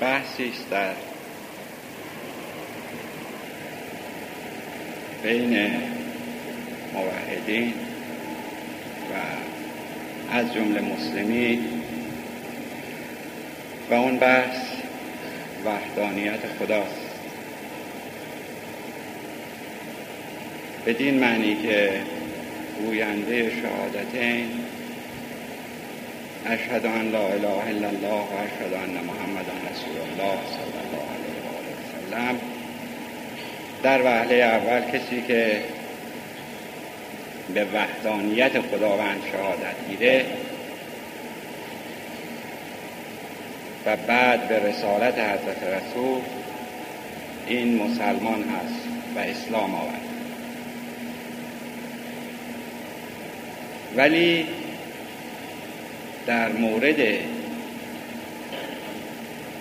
بحثی است در بین موحدین و از جمله مسلمین و اون بحث وحدانیت خداست. بدین معنی که گوینده شهادتین اشهد ان لا اله الا الله و اشهد ان محمد رسول الله صلی الله علیه و سلم در وهله اول کسی که به وحدانیت خداوند شهادت گیره و بعد به رسالت حضرت رسول این مسلمان هست و اسلام آورد ولی در مورد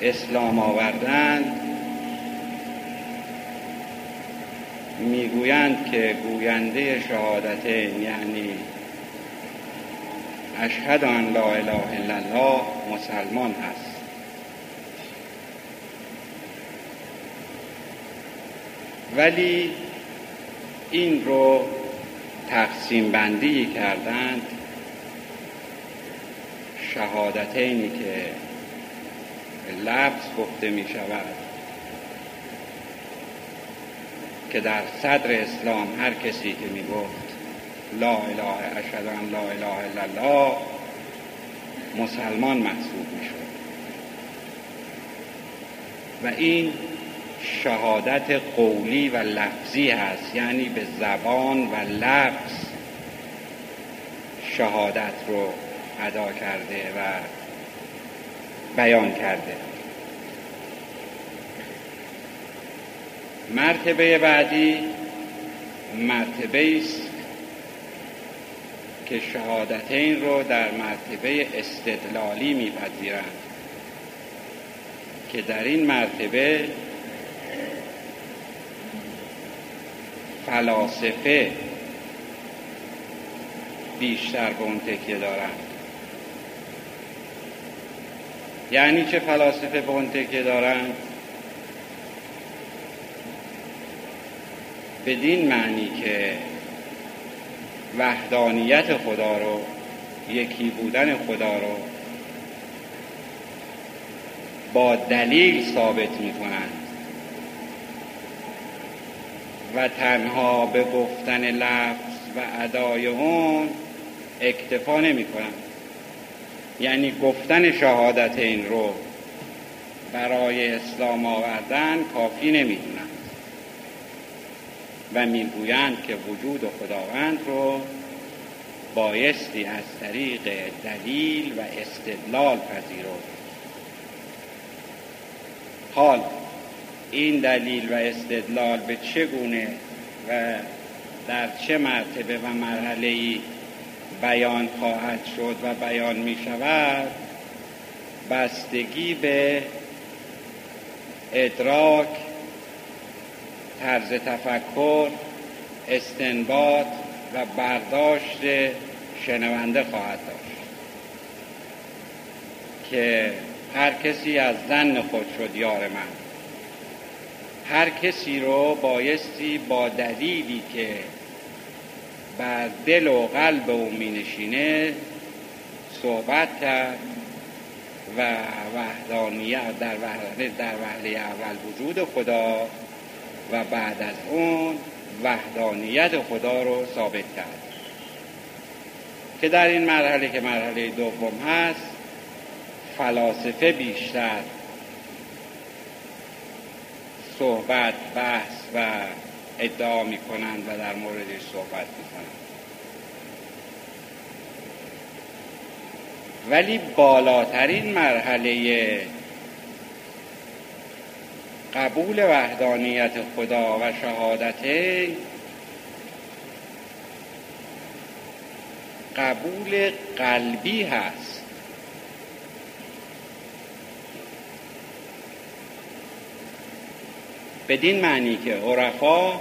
اسلام آوردن می‌گویند که گوینده شهادتین یعنی اشهد ان لا اله الا الله مسلمان هست. ولی این رو تقسیم بندی کردند شهادتینی که لفظ گفته می شود که در صدر اسلام هر کسی که می گفت لا اله اشهد ان لا اله الا الله مسلمان محسوب می شود. و این شهادت قولی و لفظی هست یعنی به زبان و لفظ شهادت رو ادا کرده و بیان کرده. مرتبه بعدی مرتبه است که شهادتین رو در مرتبه استدلالی میپذیرند که در این مرتبه فلاسفه بیشتر به اون تکیه دارند. یعنی چه فلاسفه به اون تکیه دارند بدین معنی که وحدانیت خدا رو یکی بودن خدا رو با دلیل ثابت می کنند و تنها به گفتن لفظ و ادای اون اکتفا نمی کنند یعنی گفتن شهادت این رو برای اسلام آوردن کافی نمی‌دونند. و می‌گویند که وجود خداوند رو بایستی از طریق دلیل و استدلال پذیرفت. حال این دلیل و استدلال به چگونه و در چه مرتبه و مرحله ای بیان خواهد شد و بیان می شود بستگی به ادراک طرز تفکر استنباط و برداشت شنونده خواهد داشت که هر کسی از زن خود شد یار من. هر کسی رو بایستی با دلیلی که بر دل و قلب او می نشینه صحبت کرد و وحدانیت در وحله, در وحله اول وجود خدا و بعد از اون وحدانیت خدا رو ثابت کرد. که در این مرحله که مرحله دوم هست فلاسفه بیشتر صحبت بحث و ادعا می کنند و در موردش صحبت می کنند ولی بالاترین مرحله قبول وحدانیت خدا و شهادت قبول قلبی هست. بدین معنی که عرفا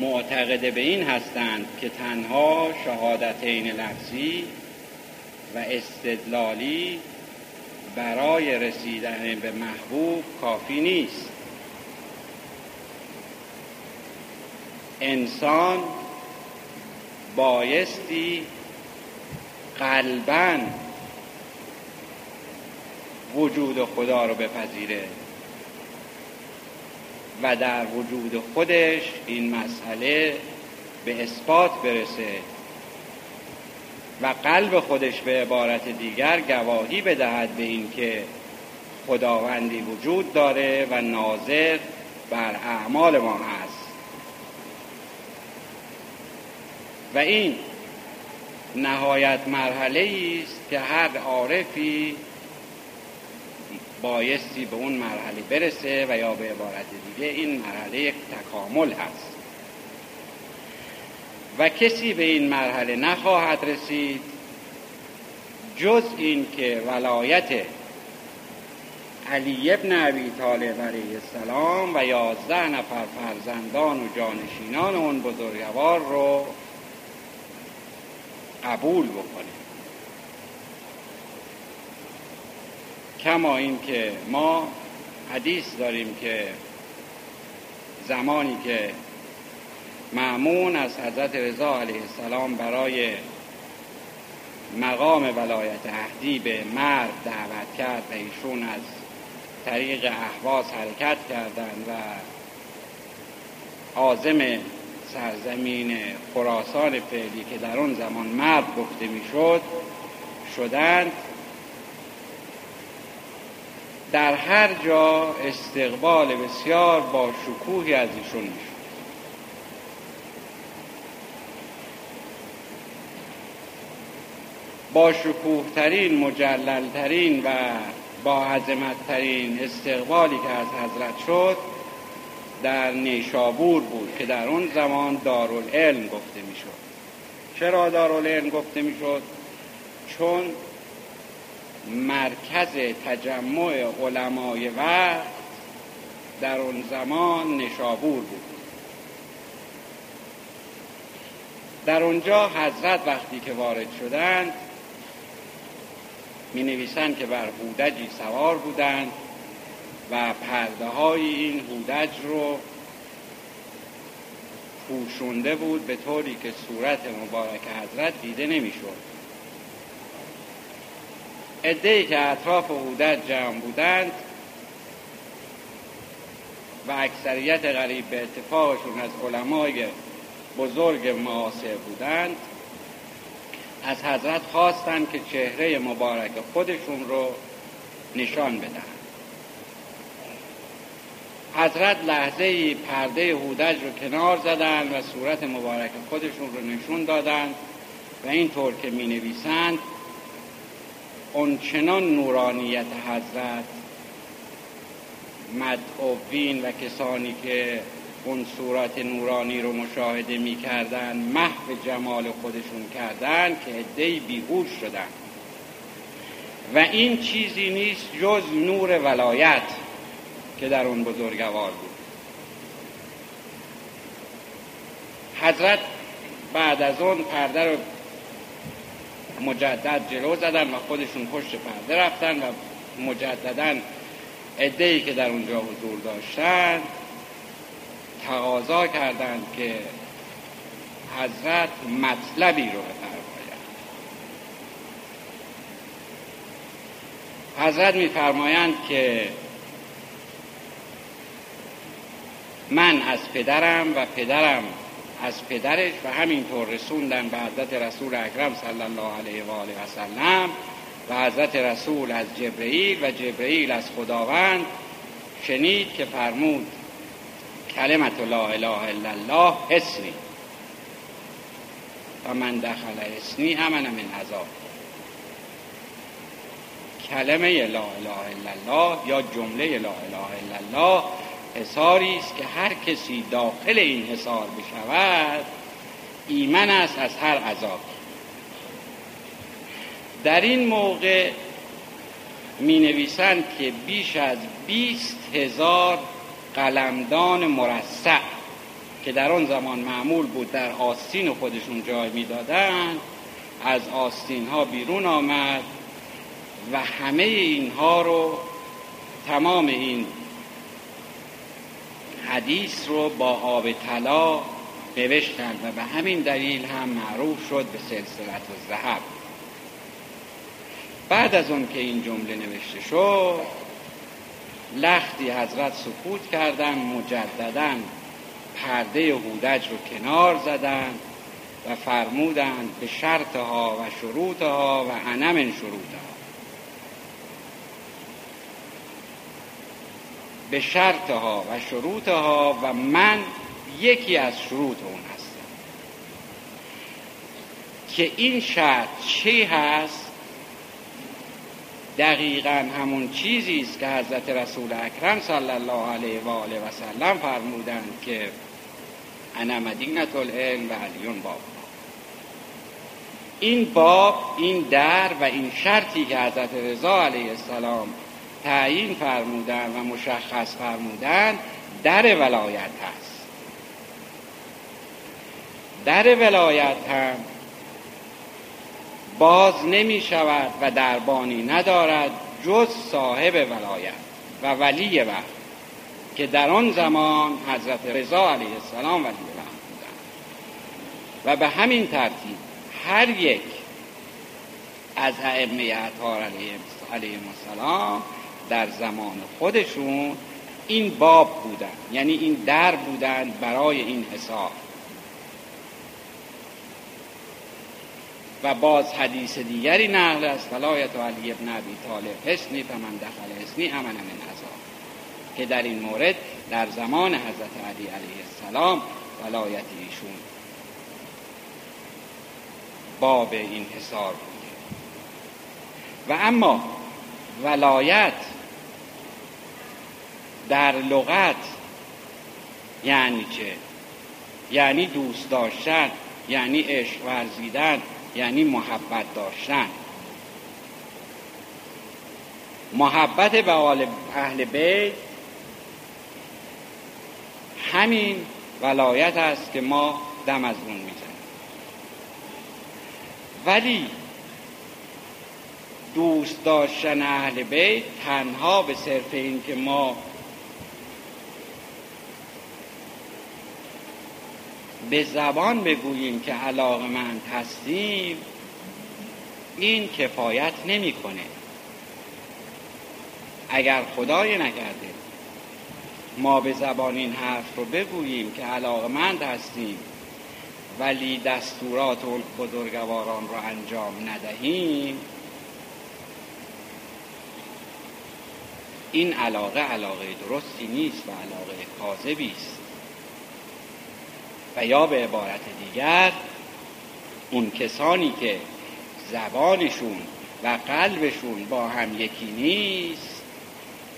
معتقد به این هستند که تنها شهادتین لفظی و استدلالی برای رسیدن به محبوب کافی نیست. انسان بایستی قلبا وجود خدا رو بپذیره. و در وجود خودش این مسئله به اثبات برسه و قلب خودش به عبارت دیگر گواهی بدهد به اینکه خداوندی وجود داره و ناظر بر اعمال ما هست. و این نهایت مرحله است که هر عارفی بایستی به اون مرحله برسه و یا به عبارت دیگه این مرحله یک تکامل هست. و کسی به این مرحله نخواهد رسید جز این که ولایت علی ابن عبی طالب علیه السلام و یازده نفر فرزندان و جانشینان اون بزرگوار رو قبول بکنه. کما اینکه ما حدیث داریم که زمانی که معمون از حضرت رضا علیه السلام برای مقام ولایت اهدی به مرد دعوت کرد و ایشون از طریق احواز حرکت کردند و عازم سرزمین خراسان فعلی که در اون زمان مرد گفته می‌شد شدند. در هر جا استقبال بسیار با شکوهی از ایشون می‌شد. با شکوهترین مجللترین و با عظمتترین استقبالی که از حضرت شد در نیشابور بود که در اون زمان دارالعلم گفته می‌شد. چرا دارالعلم گفته می‌شد؟ چون مرکز تجمع علمای وقت در اون زمان نشابور بود در اونجا حضرت وقتی که وارد شدند می نویسند که بر هودجی سوار بودند و پرده های این هودج رو پوشونده بود به طوری که صورت مبارک حضرت دیده نمی‌شد. ای که اطراف هودج جمع بودند و اکثریت غریب به اتفاقشون از علمای بزرگ معاصر بودند از حضرت خواستند که چهره مبارک خودشون رو نشان بدن حضرت لحظه پرده هودج رو کنار زدند و صورت مبارک خودشون رو نشون دادند و اینطور که می نویسند چنان نورانیت حضرت مدعوین و کسانی که اون صورت نورانی رو مشاهده می کردن محو جمال خودشون کردن که عدهای بیهوش شدن. و این چیزی نیست جز نور ولایت که در اون بزرگوار بود. حضرت بعد از اون پرده رو مجدد جلو زدن و خودشون پشت پرده رفتن و مجددا ادهی که در اونجا حضور داشتن تقاضا کردند که حضرت مطلبی رو بفرمایند. حضرت میفرمایند که من از پدرم و پدرم از پدرش و همینطور رسوندن به حضرت رسول اکرم صلی الله علیه و آله و سلم و حضرت رسول از جبرئیل و جبرئیل از خداوند شنید که فرمود کلمت لا اله الا الله حسنی و من دخل اسنی امن من عذاب. کلمه لا اله الا الله یا جمله لا اله الا الله حساری است که هر کسی داخل این حسار بشود ایمن است از هر عذاب. در این موقع می نویسند که بیش از بیست هزار قلمدان مرصع که در آن زمان معمول بود در آستین خودشون جای می‌دادند از آستین ها بیرون آمد و همه اینها رو تمام این حدیث رو با آب طلا نوشتن و به همین دلیل هم معروف شد به سلسلت و زهب بعد از اون که این جمله نوشته شد لختی حضرت سکوت کردن مجددا پرده هودج رو کنار زدن و فرمودند به شرطها و شروطها و انم شروطها. به شرطها و شروطها و من یکی از شروط اون هستم. که این شرط چی هست؟ دقیقا همون چیزی است که حضرت رسول اکرم صلی الله علیه و آله و سلم فرمودند که انا مدینت العلم و علیون باب. این باب این در و این شرطی که حضرت رضا علیه السلام تعیین فرمودن و مشخص فرمودن در ولایت هست. در ولایت هم باز نمی شود و دربانی ندارد جز صاحب ولایت و ولی وقت که در آن زمان حضرت رضا علیه السلام ولی وقت بودند. و به همین ترتیب هر یک از ائمه اطهار علیه السلام در زمان خودشون این باب بودن. یعنی این در بودند برای این حساب. و باز حدیث دیگری نقل است. ولایت علی ابن ابی طالب حسنی فمن دخل حسنی امن من عذاب. که در این مورد در زمان حضرت علی علیه السلام ولایت ایشون باب این حصار بوده. و اما ولایت در لغت یعنی چه؟ یعنی دوست داشتن یعنی عشق ورزیدن یعنی محبت داشتن. محبت به اهل بیت همین ولایت است که ما دم از اون می‌زنیم. ولی دوست داشتن اهل بیت تنها به صرف این که ما به زبان بگوییم که علاقه من هستیم این کفایت نمی‌کنه. اگر خدای نکرده ما به زبان این حرف رو بگوییم که علاقمند هستیم ولی دستورات و بزرگواران رو انجام ندهیم این علاقه علاقه درستی نیست و علاقه کاذبی است. و یا به عبارت دیگر اون کسانی که زبانشون و قلبشون با هم یکی نیست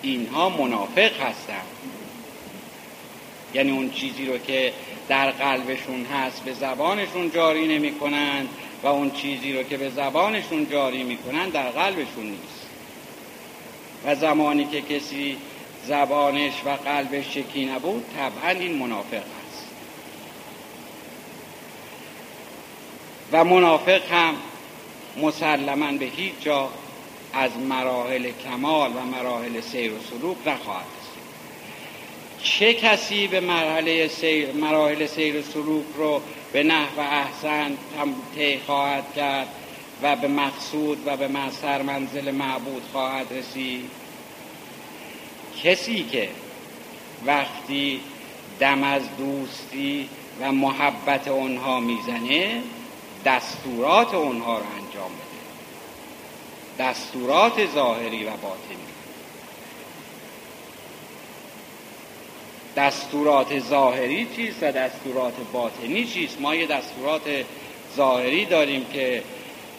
اینها منافق هستند یعنی اون چیزی رو که در قلبشون هست به زبانشون جاری نمی کنند و اون چیزی رو که به زبانشون جاری می کنند در قلبشون نیست. و زمانی که کسی زبانش و قلبش یکی نبود طبعا این منافق هست. و منافق هم مسلما به هیچ جا از مراحل کمال و مراحل سیر و سلوک نخواهد رسید. چه کسی به مرحله سیر مراحل سیر و سلوک رو به نحو احسن طی خواهد کرد و به مقصود و به سر منزل معبود خواهد رسید؟ کسی که وقتی دم از دوستی و محبت اونها می‌زنه دستورات اونها رو انجام بده. دستورات ظاهری و باطنی. دستورات ظاهری چیست و دستورات باطنی چیست؟ ما یه دستورات ظاهری داریم که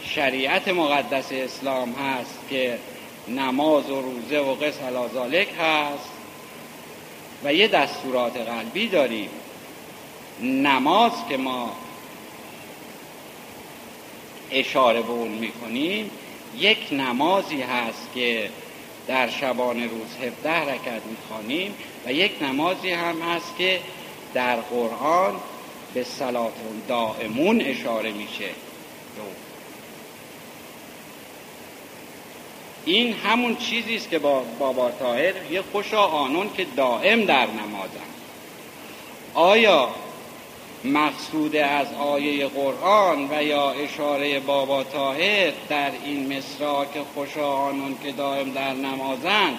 شریعت مقدس اسلام هست که نماز و روزه و قص ذالک هست و یه دستورات قلبی داریم. نماز که ما اشاره به اون می‌کنیم یک نمازی هست که در شبان روز 17 رکت می‌خوانیم و یک نمازی هم هست که در قرآن به صلات دائمون اشاره میشه. این همون چیزی است که با بابا طاهر یه خوشا آنون که دائم در نمازن. آیا مقصود از آیه قرآن و یا اشاره بابا طاهر در این مصرا که خوشا آنون که دائم در نمازند.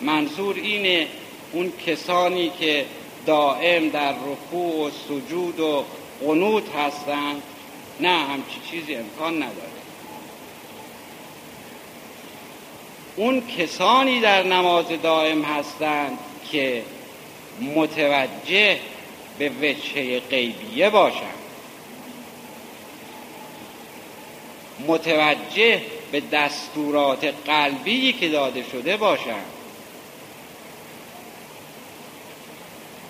منظور اینه اون کسانی که دائم در رکوع و سجود و قنوت هستند نه همچی چیزی امکان نداره. اون کسانی در نماز دائم هستند که متوجه به وجه غیبیه باشند متوجه به دستورات قلبی که داده شده باشند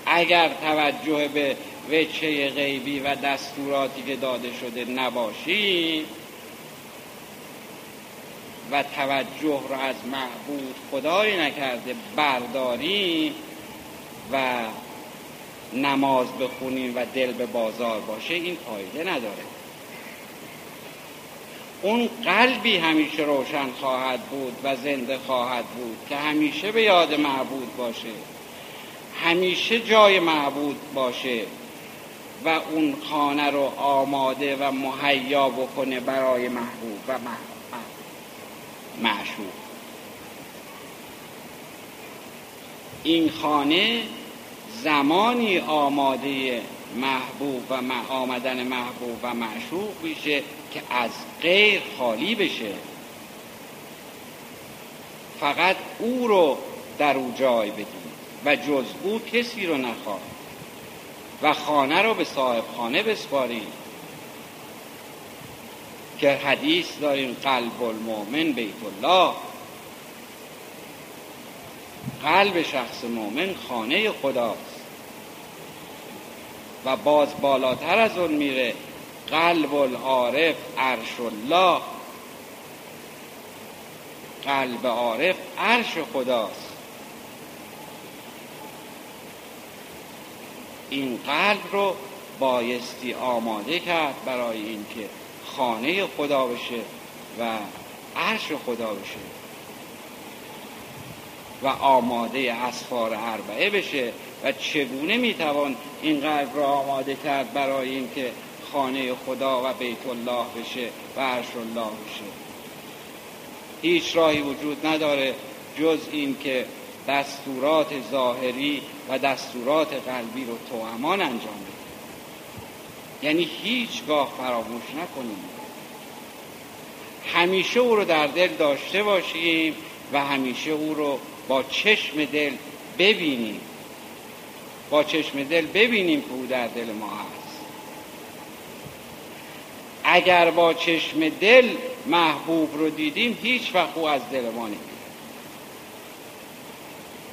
اگر توجه به وچه غیبی و دستوراتی که داده شده نباشی و توجه را از معبود خدایی نکرده برداری و نماز بخونیم و دل به بازار باشه این فایده نداره. اون قلبی همیشه روشن خواهد بود و زنده خواهد بود که همیشه به یاد معبود باشه همیشه جای معبود باشه و اون خانه رو آماده و مهیا بکنه برای محبوب و معشوق. این خانه زمانی آماده محبوب و آمدن محبوب و معشوق میشه که از غیر خالی بشه. فقط او رو در او جای بدیم و جز او کسی رو نخواه و خانه رو به صاحب خانه بسپاریم که حدیث داریم قلب المؤمن بیت الله. قلب شخص مؤمن خانه خداست. و باز بالاتر از اون میره قلب العارف عرش الله. قلب عارف عرش خداست. این قلب رو بایستی آماده کرد برای اینکه خانه خدا بشه و عرش خدا بشه. و آماده اسفار اربعه بشه و چگونه می‌توان این قلب را آماده کرد برای اینکه خانه خدا و بیت الله بشه و عرش الله بشه؟ هیچ راهی وجود نداره جز اینکه دستورات ظاهری و دستورات قلبی رو توامان انجام بدیم یعنی هیچگاه فراموش نکنیم. همیشه او رو در دل داشته باشیم و همیشه او رو با چشم دل ببینیم. با چشم دل ببینیم که او در دل ما هست. اگر با چشم دل محبوب رو دیدیم هیچ وقت او از دل ما نمیره.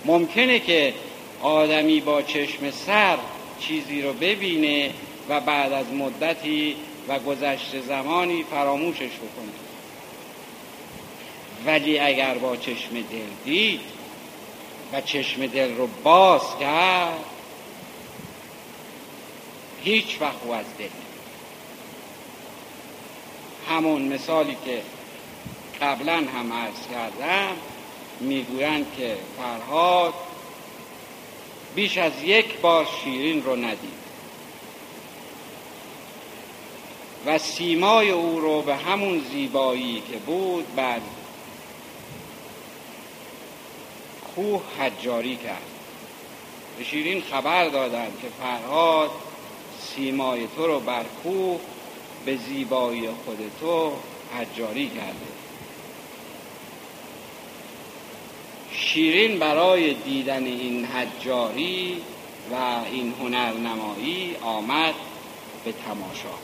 ممکنه که آدمی با چشم سر چیزی رو ببینه و بعد از مدتی و گذشت زمانی فراموشش بکنه. ولی اگر با چشم دل دید و چشم دل رو باز کرد. هیچ وقت او از دل همون مثالی که قبلا هم عرض کردم می‌گویند که فرهاد بیش از یک بار شیرین رو ندید. و سیمای او رو به همون زیبایی که بود بعد کوه حجاری کرد. به شیرین خبر دادند که فرهاد سیمای تو رو بر کوه به زیبایی خود تو حجاری کرده. شیرین برای دیدن این حجاری و این هنرنمایی آمد به تماشا.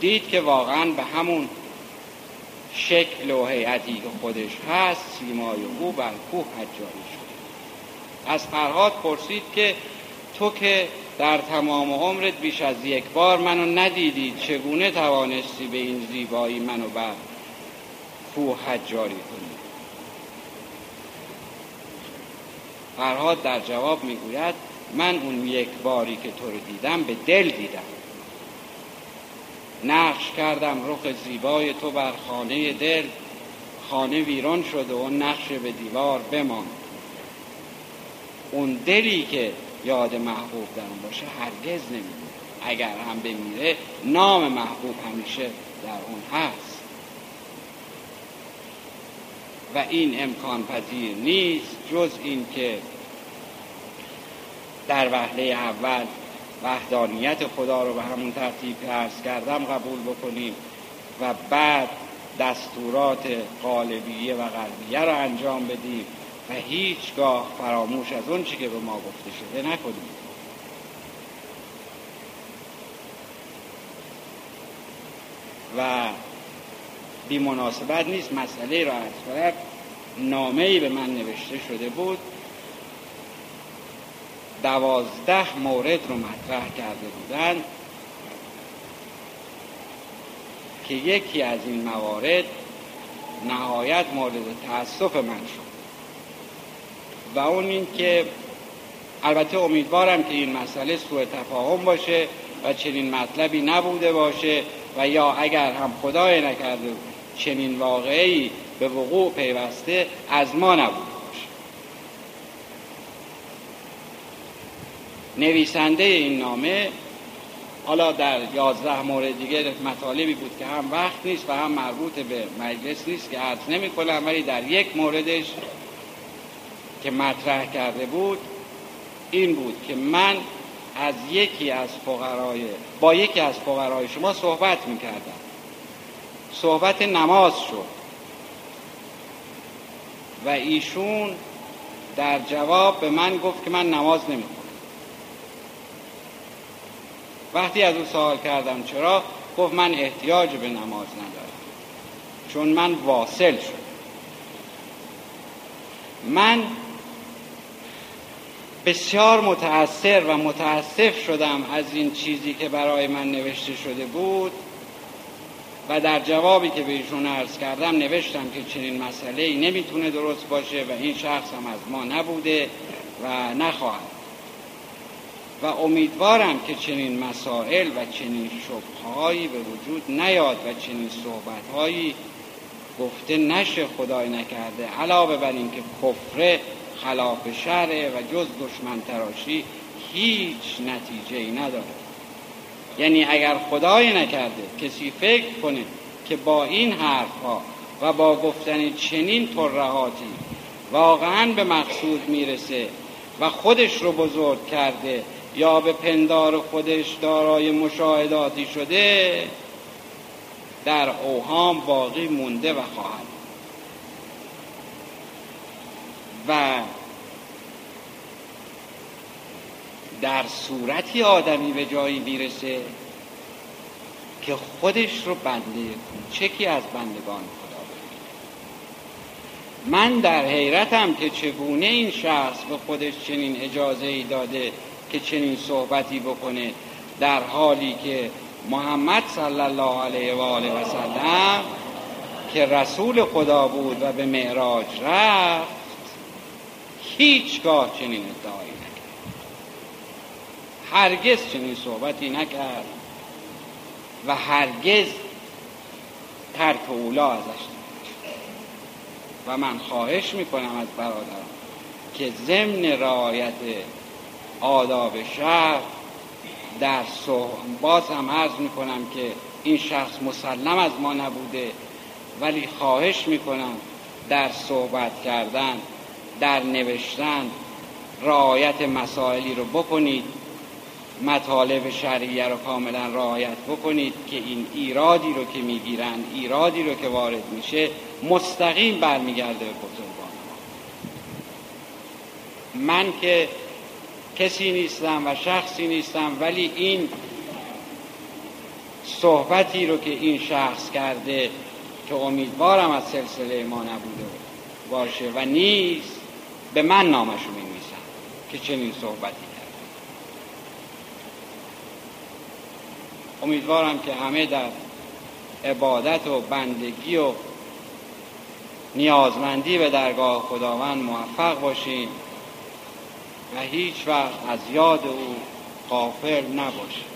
دید که واقعا به همون شکل و هیئتی که خودش هست سیمای او بر کوه حجاری شد از فرهاد پرسید که تو که در تمام عمرت بیش از یک بار منو ندیدی چگونه توانستی به این زیبایی منو بر کوه حجاری کنی؟ فرهاد در جواب می‌گوید من اون یک باری که تو رو دیدم به دل دیدم. نقش کردم رخ زیبای تو بر خانه دل. خانه ویران شده و نقش به دیوار بمان اون دلی که یاد محبوب در اون باشه هرگز نمیده اگر هم بمیره نام محبوب همیشه در اون هست. و این امکان پذیر نیست جز این که در وهله اول وحدانیت خدا رو به همون ترتیب که عرض کردم قبول بکنیم و بعد دستورات قالبیه و غربیه رو انجام بدیم و هیچگاه فراموش از اون چی که به ما گفته شده نکنیم. و بی مناسبت نیست مسئله را از نامه ای به من نوشته شده بود دوازده مورد رو مطرح کرده بودند که یکی از این موارد نهایت مورد تاسف من شد. و اون این که البته امیدوارم که این مسئله سوء تفاهم باشه و چنین مطلبی نبوده باشه و یا اگر هم خدای نکرده چنین واقعی به وقوع پیوسته از ما نبوده. نویسنده این نامه حالا در یازده مورد دیگه مطالبی بود که هم وقت نیست و هم مربوط به مجلس نیست که عرض نمی کنم ولی در یک موردش که مطرح کرده بود این بود که من از یکی از فقرای با یکی از فقرای شما صحبت می کردم. صحبت نماز شد. و ایشون در جواب به من گفت که من نماز نمی وقتی از او سوال کردم چرا گفت من احتیاج به نماز ندارم. چون من واصل شد من بسیار متأثر و متاسف شدم از این چیزی که برای من نوشته شده بود و در جوابی که به ایشون عرض کردم نوشتم که چنین مسئله ای نمی‌تونه درست باشه و این شخص هم از ما نبوده و نخواهد و امیدوارم که چنین مسائل و چنین شبههایی به وجود نیاد و چنین صحبتهایی گفته نشه خدای نکرده. علاوه بر اینکه کفر خلاف شرع و جز دشمن تراشی هیچ نتیجه ای نداره. یعنی اگر خدای نکرده کسی فکر کنه که با این حرفها و با گفتن چنین ترهاتی واقعا به مقصود می‌رسه و خودش رو بزرگ کرده یا به پندار خودش دارای مشاهداتی شده در اوهام باقی مونده و خواهد و در صورتی آدمی به جایی می‌رسه که خودش رو بنده کوچکی از بندگان خدا من در حیرتم که چگونه این شخص به خودش چنین اجازه ای داده که چنین صحبتی بکنه در حالی که محمد صلی الله علیه و آله و سلم که رسول خدا بود و به معراج رفت هیچگاه چنین ادعایی نکرد. هرگز چنین صحبتی نکرد و هرگز ترک اولا ازش و من خواهش می‌کنم از برادران که ضمن رعایت آداب شهر در باز هم عرض می‌کنم که این شخص مسلم از ما نبوده ولی خواهش می‌کنم در صحبت کردن در نوشتن رعایت مسائلی رو بکنید مطالب شرعیه رو کاملا رعایت بکنید که این ایرادی رو که می‌گیرن ایرادی رو که وارد میشه مستقیم برمیگرده به بزرگان من که کسی نیستم و شخصی نیستم ولی این صحبتی رو که این شخص کرده که امیدوارم از سلسله ما نبوده باشه و نیست به من نامشو می که چنین صحبتی کرد امیدوارم که همه در عبادت و بندگی و نیازمندی به درگاه خداوند موفق باشیم و هیچ وقت از یاد او غافل نباشه